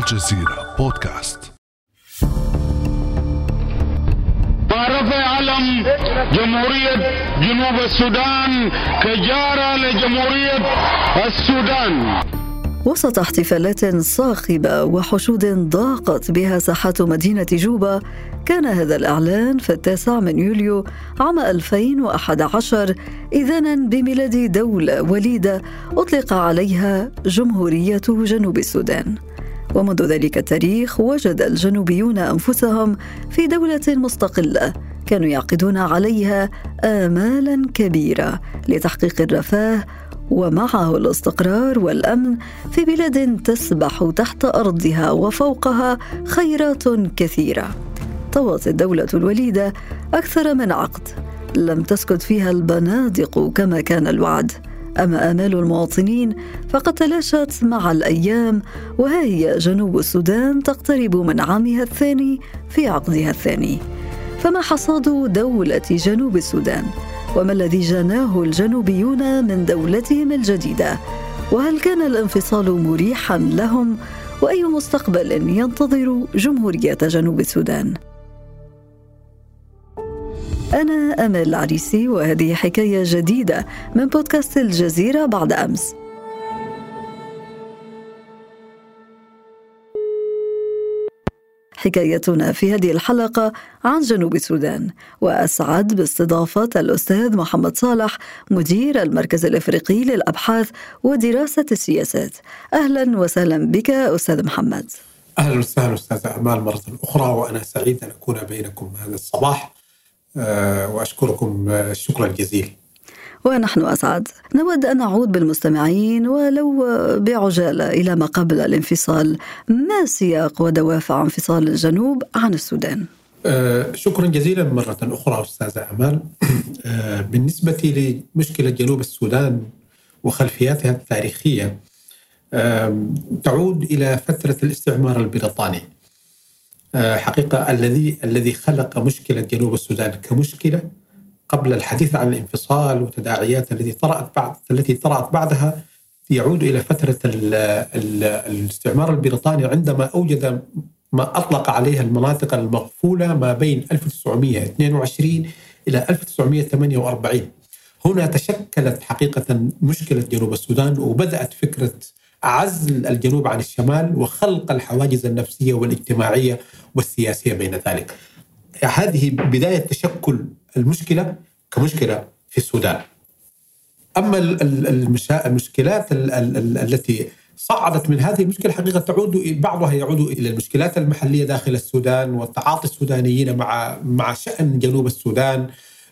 الجزيرة بودكاست. رفع علم جمهورية جنوب السودان كجارة لجمهورية السودان. وسط احتفالات صاخبة وحشود ضاقت بها ساحات مدينة جوبا كان هذا الإعلان في التاسع من يوليو عام 2011 إذانا بميلاد دولة وليدة أطلق عليها جمهورية جنوب السودان. ومنذ ذلك التاريخ وجد الجنوبيون أنفسهم في دولة مستقلة كانوا يعقدون عليها آمالا كبيرة لتحقيق الرفاه ومعه الاستقرار والأمن في بلاد تسبح تحت أرضها وفوقها خيرات كثيرة. طوت الدولة الوليده أكثر من عقد. لم تسكت فيها البنادق كما كان الوعد. اما آمال المواطنين فقد تلاشت مع الأيام وها هي جنوب السودان تقترب من عامها الثاني في عقدها الثاني. فما حصاد دولة جنوب السودان؟ وما الذي جناه الجنوبيون من دولتهم الجديدة؟ وهل كان الانفصال مريحا لهم؟ وأي مستقبل ينتظر جمهورية جنوب السودان؟ أنا أمل العريسي وهذه حكاية جديدة من بودكاست الجزيرة بعد أمس. حكايتنا في هذه الحلقة عن جنوب السودان وأسعد باستضافة الأستاذ محمد صالح مدير المركز الإفريقي للأبحاث ودراسة السياسات. أهلا وسهلا بك أستاذ محمد. أهلا وسهلا أستاذ أمال مرة أخرى وأنا سعيد أن أكون بينكم هذا الصباح. وأشكركم آه، شكرا جزيلا. ونحن أسعد. نود أن نعود بالمستمعين ولو بعجالة إلى ما قبل الانفصال ما سياق ودوافع انفصال الجنوب عن السودان؟ آه، شكرا جزيلا مرة أخرى أستاذة أمال. بالنسبة لمشكلة جنوب السودان وخلفياتها التاريخية تعود إلى فترة الاستعمار البريطاني. آه، حقيقة الذي الذي خلق مشكلة جنوب السودان كمشكلة قبل الحديث عن الانفصال وتداعيات التي طرأت بعد التي طرأت بعدها يعود إلى فترة ال ال الاستعمار البريطاني عندما أوجد ما أطلق عليها المناطق المغفولة ما بين 1922 إلى 1948 هنا تشكلت حقيقة مشكلة جنوب السودان وبدأت فكرة عزل الجنوب عن الشمال وخلق الحواجز النفسية والاجتماعية والسياسية بين ذلك. هذه بداية تشكل المشكلة كمشكلة في السودان. أما المشكلات التي صعدت من هذه المشكلة حقيقة تعود بعضها يعود إلى المشكلات المحلية داخل السودان والتعاطي السودانيين مع مع شأن جنوب السودان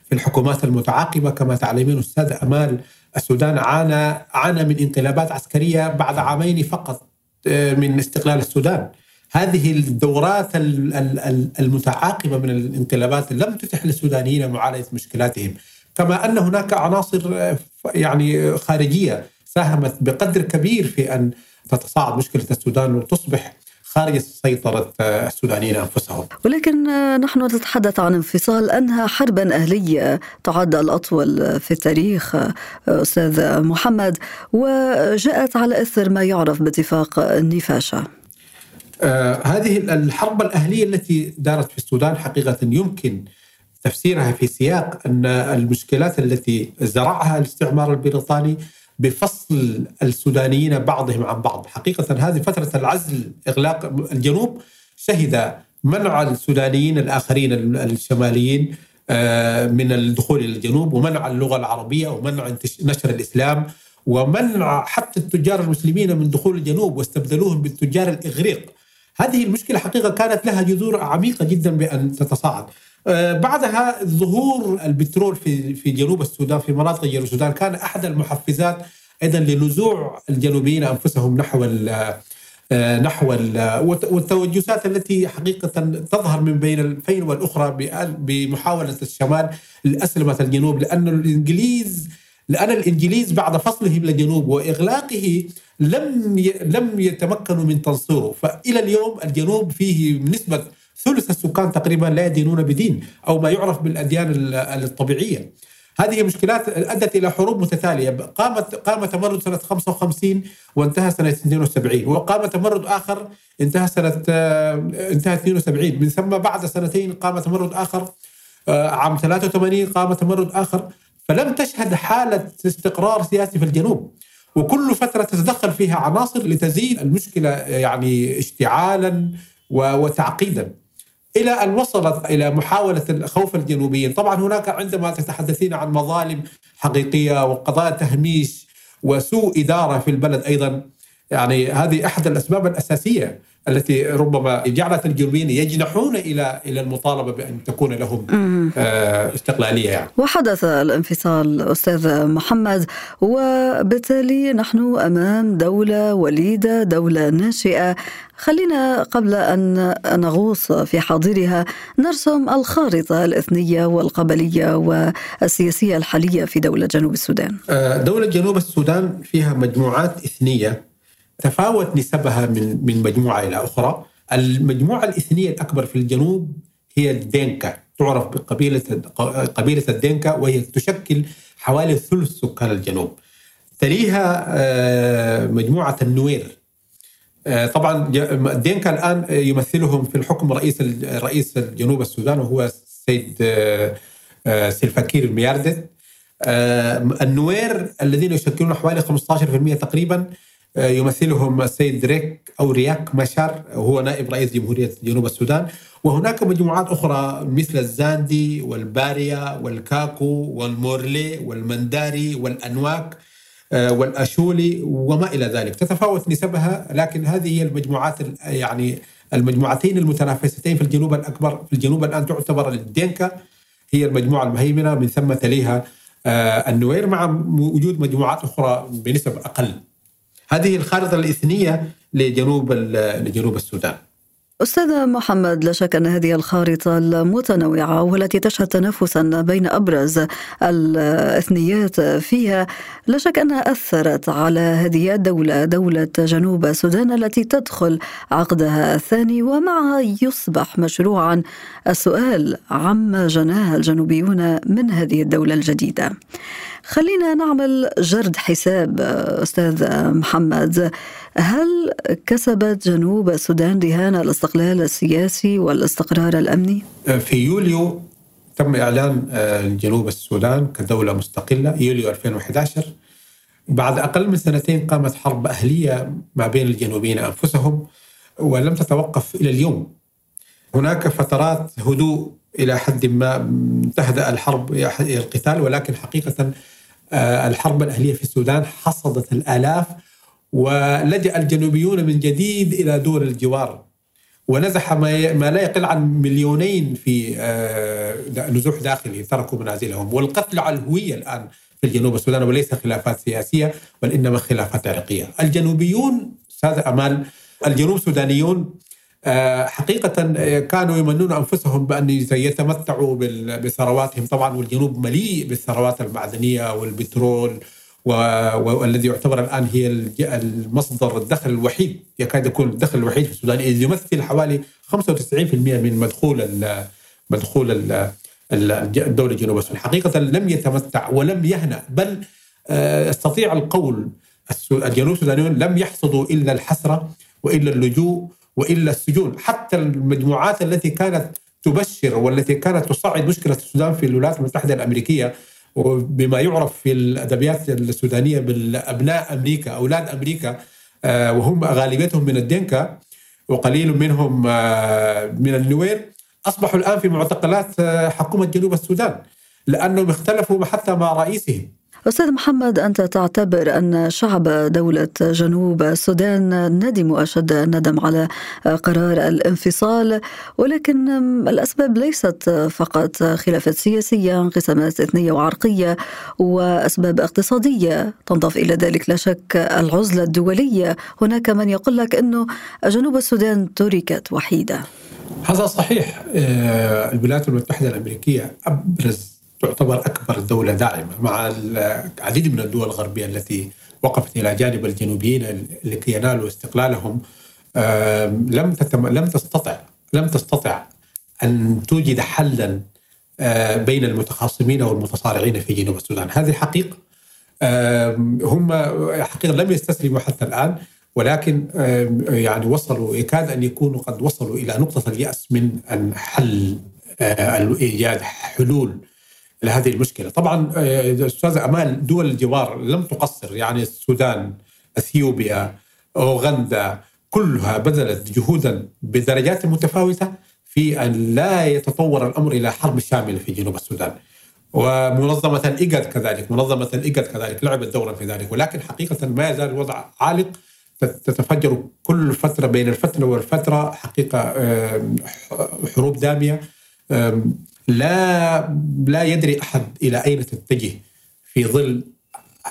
في الحكومات المتعاقبة كما تعلمين أستاذ أمال السودان عانى عانى من انقلابات عسكرية بعد عامين فقط آه، من استقلال السودان. هذه الدورات المتعاقبة من الانقلابات لم تتح للسودانيين معالجة مشكلاتهم، كما أن هناك عناصر آه، يعني خارجية ساهمت بقدر كبير في أن تتصاعد مشكلة السودان وتصبح خارج سيطرة السودانيين أنفسهم. ولكن نحن نتحدث عن انفصال أنهى حربا أهلية تعد الأطول في التاريخ أستاذ محمد. وجاءت على إثر ما يعرف باتفاق النفاشة. آه هذه الحرب الأهلية التي دارت في السودان حقيقة يمكن تفسيرها في سياق أن المشكلات التي زرعها الاستعمار البريطاني بفصل السودانيين بعضهم عن بعض. حقيقة هذه فترة العزل إغلاق الجنوب شهد منع السودانيين الآخرين الشماليين آه، من الدخول إلى الجنوب ومنع اللغة العربية ومنع نشر الإسلام ومنع حتى التجار المسلمين من دخول الجنوب واستبدلوهم بالتجار الإغريق. هذه المشكلة حقيقة كانت لها جذور عميقة جدا بأن تتصاعد. بعدها ظهور البترول في في جنوب السودان في مناطق جنوب السودان كان أحد المحفزات أيضا لنزوع الجنوبيين أنفسهم نحو ال آه، نحو ال والتوجسات التي حقيقة تظهر من بين الفين والأخرى بمحاولة الشمال لاسلمه الجنوب لأن الانجليز لأن الإنجليز بعد فصلهم للجنوب وإغلاقه لم لم يتمكنوا من تنصيره. فإلى اليوم الجنوب فيه نسبة ثلث السكان تقريبا لا يدينون بدين أو ما يعرف بالأديان الطبيعية. هذه مشكلات أدت إلى حروب متتالية. قامت قام تمرد سنة 55 وانتهى سنة 72 وقام تمرد آخر انتهى سنة آه، انتهى 72 من ثم بعد سنتين قام تمرد آخر آه، عام 83 قام تمرد آخر. فلم تشهد حالة استقرار سياسي في الجنوب. وكل فترة تتدخل فيها عناصر لتزيد المشكلة يعني اشتعالا وتعقيدا. إلى أن وصلت إلى محاولة خوف الجنوبيين، طبعا هناك عندما تتحدثين عن مظالم حقيقية وقضايا تهميش وسوء إدارة في البلد أيضا يعني هذه أحد الأسباب الأساسية التي ربما جعلت الجنوبيين يجنحون إلى إلى المطالبة بأن تكون لهم آه، استقلالية يعني. وحدث الانفصال أستاذ محمد وبالتالي نحن أمام دولة وليدة دولة ناشئة خلينا قبل أن نغوص في حاضرها نرسم الخارطة الإثنية والقبلية والسياسية الحالية في دولة جنوب السودان. آه، دولة جنوب السودان فيها مجموعات إثنية تفاوت نسبها من من مجموعة إلى أخرى، المجموعة الإثنية الأكبر في الجنوب هي الدينكا، تعرف بقبيلة قبيلة الدينكا وهي تشكل حوالي ثلث سكان الجنوب. تليها آه، مجموعة النوير. آه، طبعا الدينكا الآن يمثلهم في الحكم رئيس رئيس جنوب السودان وهو السيد آه، سلفاكير ميارديت. النوير الذين يشكلون حوالي 15% تقريبا يمثلهم السيد ريك أو رياك مشار وهو نائب رئيس جمهورية جنوب السودان. وهناك مجموعات أخرى مثل الزاندي والباريا والكاكو والمورلي والمنداري والأنواك آه، والأشولي وما إلى ذلك. تتفاوت نسبها لكن هذه هي المجموعات يعني المجموعتين المتنافستين في الجنوب الأكبر في الجنوب الآن تعتبر الدينكا هي المجموعة المهيمنة من ثم تليها آه، النوير مع وجود مجموعات أخرى بنسب أقل. هذه الخارطة الإثنية لجنوب لجنوب السودان. أستاذ محمد لا شك أن هذه الخارطة المتنوعة والتي تشهد تنافسا بين أبرز الإثنيات فيها لا شك أنها أثرت على هذه الدولة دولة جنوب السودان التي تدخل عقدها الثاني ومعها يصبح مشروعا السؤال عما جناها الجنوبيون من هذه الدولة الجديدة. خلينا نعمل جرد حساب أستاذ محمد. هل كسبت جنوب السودان رهان الاستقلال السياسي والاستقرار الأمني؟ في يوليو تم إعلان آه، جنوب السودان كدولة مستقلة يوليو 2011 بعد أقل من سنتين قامت حرب أهلية ما بين الجنوبيين أنفسهم ولم تتوقف إلى اليوم. هناك فترات هدوء إلى حد ما تهدأ الحرب القتال ولكن حقيقة آه، الحرب الأهلية في السودان حصدت الآلاف ولجأ الجنوبيون من جديد إلى دول الجوار. ونزح ما لا يقل عن مليونين في آه، نزوح داخلي تركوا منازلهم. والقتل على الهوية الآن في الجنوب السودان وليس خلافات سياسية بل إنما خلافات عرقية. الجنوبيون أستاذ أمال الجنوب السودانيون حقيقة آه، كانوا يمنون أنفسهم بأن يتمتعوا بثرواتهم. طبعا والجنوب مليء بالثروات المعدنية والبترول والذي يعتبر الآن هي المصدر الدخل الوحيد يكاد يكون الدخل الوحيد في السودان. إذ يمثل حوالي 95% من مدخول مدخول الدولة الجنوب السودان. حقيقة لم يتمتع ولم يهنأ بل آه، استطيع القول الجنوب السودانيون لم يحصدوا إلا الحسرة وإلا اللجوء وإلا السجون، حتى المجموعات التي كانت تبشر والتي كانت تصعد مشكلة السودان في الولايات المتحدة الأمريكية وبما يعرف في الأدبيات السودانية بالأبناء أمريكا أولاد أمريكا آه، وهم غالبيتهم من الدنكا وقليل منهم آه، من النوير أصبحوا الآن في معتقلات آه، حكومة جنوب السودان لأنهم اختلفوا حتى مع رئيسهم. أستاذ محمد أنت تعتبر أن شعب دولة جنوب السودان ندم أشد الندم على قرار الانفصال ولكن الأسباب ليست فقط خلافات سياسية انقسامات إثنية وعرقية وأسباب اقتصادية. تنضاف إلى ذلك لا شك العزلة الدولية. هناك من يقول لك أنه جنوب السودان تركت وحيدة. هذا صحيح. آه، الولايات المتحدة الأمريكية أبرز تعتبر أكبر دولة داعمة مع العديد من الدول الغربية التي وقفت إلى جانب الجنوبيين لكي ينالوا استقلالهم لم تتم لم تستطع لم تستطع أن توجد حلا آه، بين المتخاصمين والمتصارعين في جنوب السودان. هذه حقيقة. هم حقيقة لم يستسلموا حتى الآن ولكن يعني وصلوا يكاد أن يكونوا قد وصلوا إلى نقطة اليأس من أن حل آه، إيجاد حلول لهذه المشكلة. طبعا آه، أستاذة أمال دول الجوار لم تقصر يعني السودان أثيوبيا أوغندا كلها بذلت جهودا بدرجات متفاوتة في أن لا يتطور الأمر إلى حرب شاملة في جنوب السودان. ومنظمة الإيجاد كذلك منظمة الإيجاد كذلك لعبت دورا في ذلك. ولكن حقيقة ما يزال الوضع عالق تتفجر كل فترة بين الفترة والفترة حقيقة آم، حروب دامية. لا لا يدري أحد إلى أين تتجه في ظل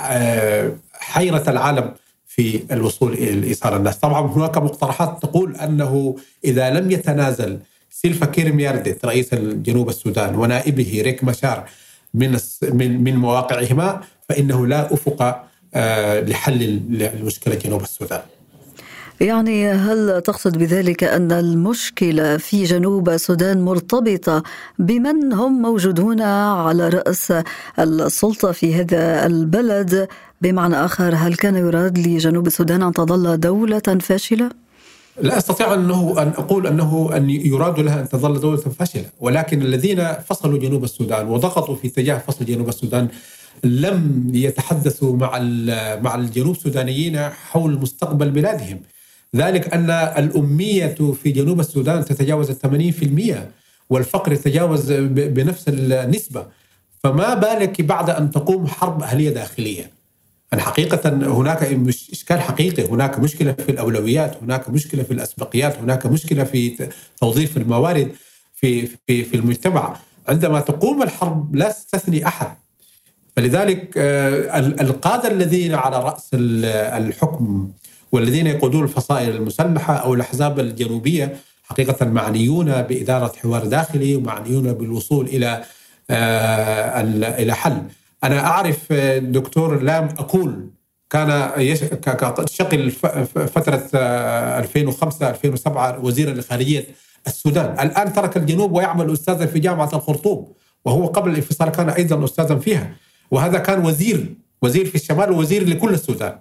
آه، حيرة العالم في الوصول إلى إيصال الناس. طبعا هناك مقترحات تقول أنه إذا لم يتنازل سيلفا كير ميارديت رئيس جنوب السودان ونائبه ريك مشار من من من مواقعهما فإنه لا أفق آه، لحل المشكلة جنوب السودان. يعني هل تقصد بذلك أن المشكلة في جنوب السودان مرتبطة بمن هم موجودون على رأس السلطة في هذا البلد بمعنى آخر هل كان يراد لجنوب السودان أن تظل دولة فاشلة؟ لا أستطيع أنه أن أقول أنه أن يراد لها أن تظل دولة فاشلة، ولكن الذين فصلوا جنوب السودان وضغطوا في اتجاه فصل جنوب السودان لم يتحدثوا مع مع الجنوب السودانيين حول مستقبل بلادهم. ذلك أن الأمية في جنوب السودان تتجاوز ال 80% والفقر يتجاوز بنفس النسبة. فما بالك بعد أن تقوم حرب أهلية داخلية. أن حقيقة هناك إشكال حقيقي هناك مشكلة في الأولويات هناك مشكلة في الأسبقيات هناك مشكلة في توظيف الموارد في في في المجتمع عندما تقوم الحرب لا تستثني أحد فلذلك آه، ال- القادة الذين على رأس ال- الحكم والذين يقودون الفصائل المسلحة أو الأحزاب الجنوبية حقيقة معنيون بإدارة حوار داخلي ومعنيون بالوصول إلى آه، إلى حل. أنا أعرف آه، دكتور لام أكول كان ف- فترة آه، 2005 2007 وزيرا لخارجية السودان. الآن ترك الجنوب ويعمل أستاذا في جامعة الخرطوم وهو قبل الانفصال كان أيضا أستاذا فيها. وهذا كان وزير وزير في الشمال ووزير لكل السودان.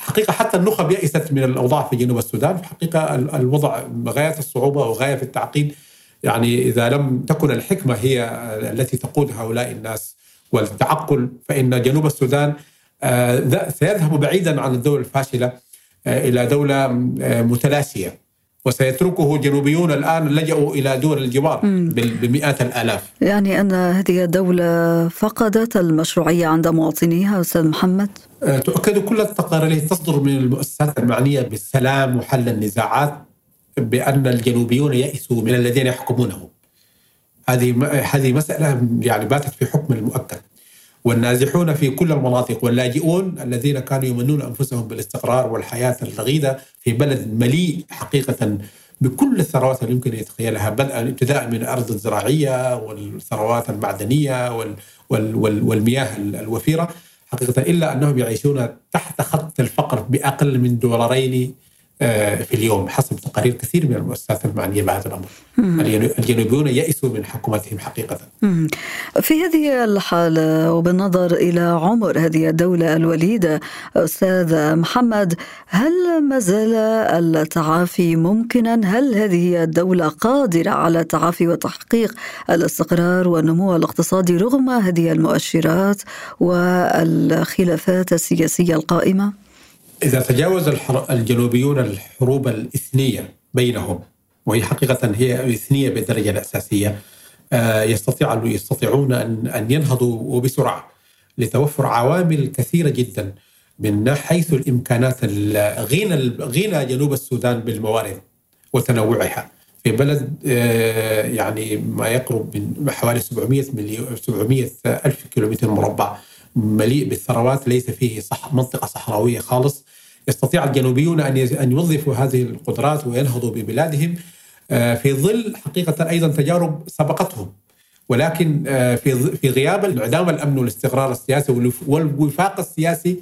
حقيقة حتى النخب يئست من الأوضاع في جنوب السودان. حقيقة ال- الوضع غاية الصعوبة وغاية في التعقيد. يعني إذا لم تكن الحكمة هي التي تقود هؤلاء الناس والتعقل فإن جنوب السودان آه، سيذهب بعيدا عن الدولة الفاشلة آه، إلى دولة آه، متلاشية. وسيتركه جنوبيون الآن لجأوا إلى دول الجوار بمئات الآلاف. يعني أن هذه الدولة فقدت المشروعية عند مواطنيها أستاذ محمد؟ آه، تؤكد كل التقارير التي تصدر من المؤسسات المعنية بالسلام وحل النزاعات بأن الجنوبيون يئسوا من الذين يحكمونهم هذه هذه مسألة يعني باتت في حكم المؤكد. والنازحون في كل المناطق واللاجئون الذين كانوا يمنون أنفسهم بالاستقرار والحياة الرغيدة في بلد مليء حقيقة بكل الثروات اللي يمكن يتخيلها بدءا ابتداء من الأرض الزراعية والثروات المعدنية وال وال وال والمياه ال- الوفيرة. حقيقة إلا أنهم يعيشون تحت خط الفقر بأقل من دولارين في اليوم حسب تقارير كثير من المؤسسات المعنية بهذا الجنو- الجنوبيون يئسوا من حكومتهم حقيقة مم. في هذه الحالة وبالنظر إلى عمر هذه الدولة الوليدة أستاذ محمد هل ما زال التعافي ممكنا؟ هل هذه الدولة قادرة على التعافي وتحقيق الاستقرار والنمو الاقتصادي رغم هذه المؤشرات والخلافات السياسية القائمة؟ إذا تجاوز. الجنوبيون الحروب الإثنية بينهم وهي حقيقة هي إثنية بالدرجة الأساسية آه، يستطيع يستطيعون أن أن ينهضوا وبسرعة لتوفر عوامل كثيرة جدا من حيث الإمكانات ال- غنى غنى جنوب السودان بالموارد وتنوعها في بلد آه، يعني ما يقرب من حوالي 700 مليون 700 ألف كيلومتر مربع مليء بالثروات ليس فيه صح منطقة صحراوية خالص. يستطيع الجنوبيون أن أن يوظفوا هذه القدرات وينهضوا ببلادهم. آه، في ظل حقيقة أيضا تجارب سبقتهم. ولكن آه، في في غياب انعدام الأمن والاستقرار السياسي والوف- والوفاق السياسي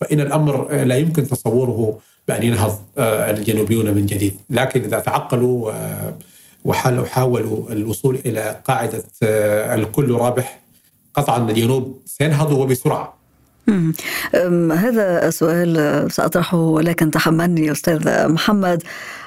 فإن الأمر آه، لا يمكن تصوره بأن ينهض الجنوبيون من جديد، لكن إذا تعقلوا وحاولوا الوصول إلى قاعدة الكل رابح قطعا الجنوب سينهض وبسرعة. هذا سؤال سأطرحه لكن تحملني أستاذ محمد.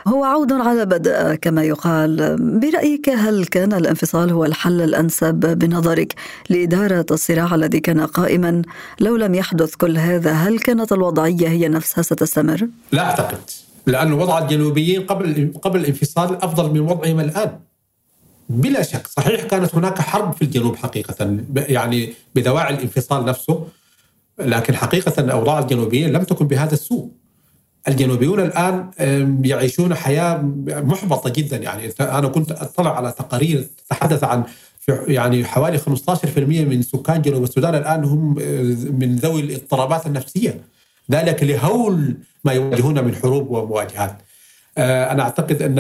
هو عود على بدء كما يقال. برأيك هل كان الانفصال هو الحل الأنسب بنظرك لإدارة الصراع الذي كان قائما؟ لو لم يحدث كل هذا هل كانت الوضعية هي نفسها ستستمر؟ لا أعتقد لأن وضع الجنوبيين قبل قبل الانفصال أفضل من وضعهم الآن. بلا شك. صحيح كانت هناك حرب في الجنوب حقيقة يعني بدواعي الانفصال نفسه لكن حقيقة أوضاع الجنوبيين لم تكن بهذا السوء. الجنوبيون الآن يعيشون حياة محبطة جدا. يعني أنا كنت أطلع على تقارير تتحدث عن يعني حوالي 15% من سكان جنوب السودان الآن هم من ذوي الاضطرابات النفسية. ذلك لهول ما يواجهون من حروب ومواجهات. آه، أنا أعتقد أن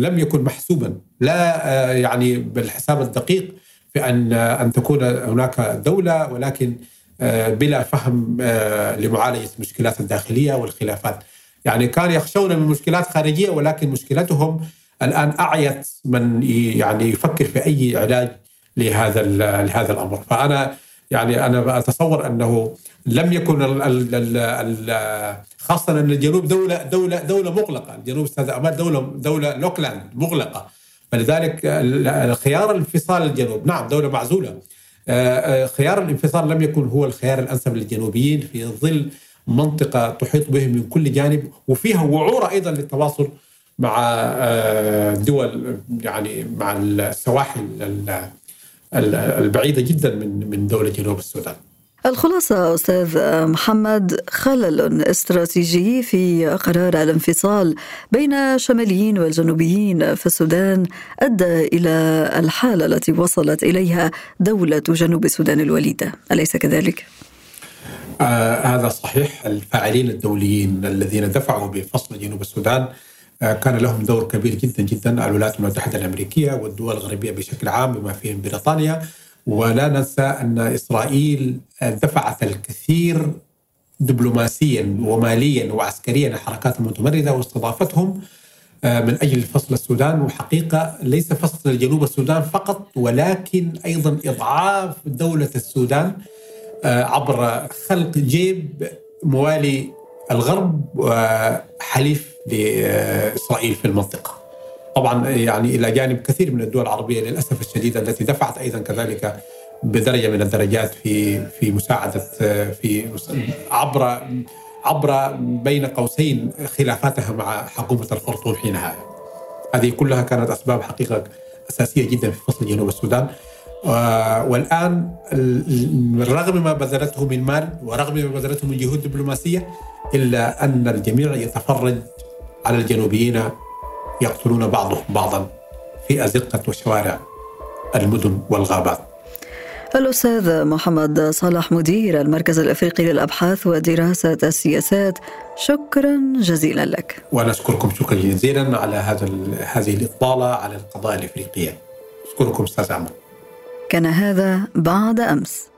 لم يكن محسوبا لا آه، يعني بالحساب الدقيق في أن أن تكون هناك دولة ولكن آه، بلا فهم آه، لمعالجة المشكلات الداخلية والخلافات. يعني كان يخشون من مشكلات خارجية ولكن مشكلتهم الآن أعيت من يعني يفكر في أي علاج لهذا لهذا الأمر، فأنا يعني أنا أتصور أنه لم يكن ال ال ال خاصة أن الجنوب دوله دوله دولة مغلقة، الجنوب أستاذ امال دوله دولة لوكلاند مغلقة، فلذلك خيار الانفصال الجنوب نعم دولة معزولة. آه، آه، خيار الانفصال لم يكن هو الخيار الأنسب للجنوبيين. في ظل منطقة تحيط بهم من كل جانب وفيها وعورة أيضا للتواصل مع آه، دول يعني مع السواحل البعيدة جدا من من دولة جنوب السودان. الخلاصة أستاذ محمد خلل استراتيجي في قرار الانفصال بين الشماليين والجنوبيين في السودان أدى إلى الحالة التي وصلت إليها دولة جنوب السودان الوليدة أليس كذلك؟ آه هذا صحيح الفاعلين الدوليين الذين دفعوا بفصل جنوب السودان آه كان لهم دور كبير جدا جدا الولايات المتحدة الأمريكية والدول الغربية بشكل عام بما فيهم بريطانيا. ولا ننسى أن إسرائيل دفعت الكثير دبلوماسيا وماليا وعسكريا الحركات المتمرده واستضافتهم آه، من أجل فصل السودان. وحقيقة ليس فصل جنوب السودان فقط ولكن أيضا إضعاف دولة السودان آه، عبر خلق جيب موالي الغرب وحليف لإسرائيل في المنطقة. طبعا يعني إلى جانب كثير من الدول العربية للأسف الشديد التي دفعت أيضا كذلك بدرجة من الدرجات في في مساعدة في عبر عبر بين قوسين خلافاتها مع حكومة الخرطوم حينها. هذه كلها كانت أسباب حقيقة أساسية جدا في فصل جنوب السودان. والآن رغم ما بذلته من مال ورغم ما بذلته من جهود دبلوماسية إلا أن الجميع يتفرج على الجنوبيين يقتلون بعضهم بعضا في أزقة وشوارع المدن والغابات. الأستاذ محمد صالح مدير المركز الأفريقي للأبحاث ودراسة السياسات شكرا جزيلا لك. ونشكركم شكرا جزيلا على هذا هذه الإطلالة على القضايا الإفريقية. أشكركم أستاذ عمر. كان هذا بعد أمس.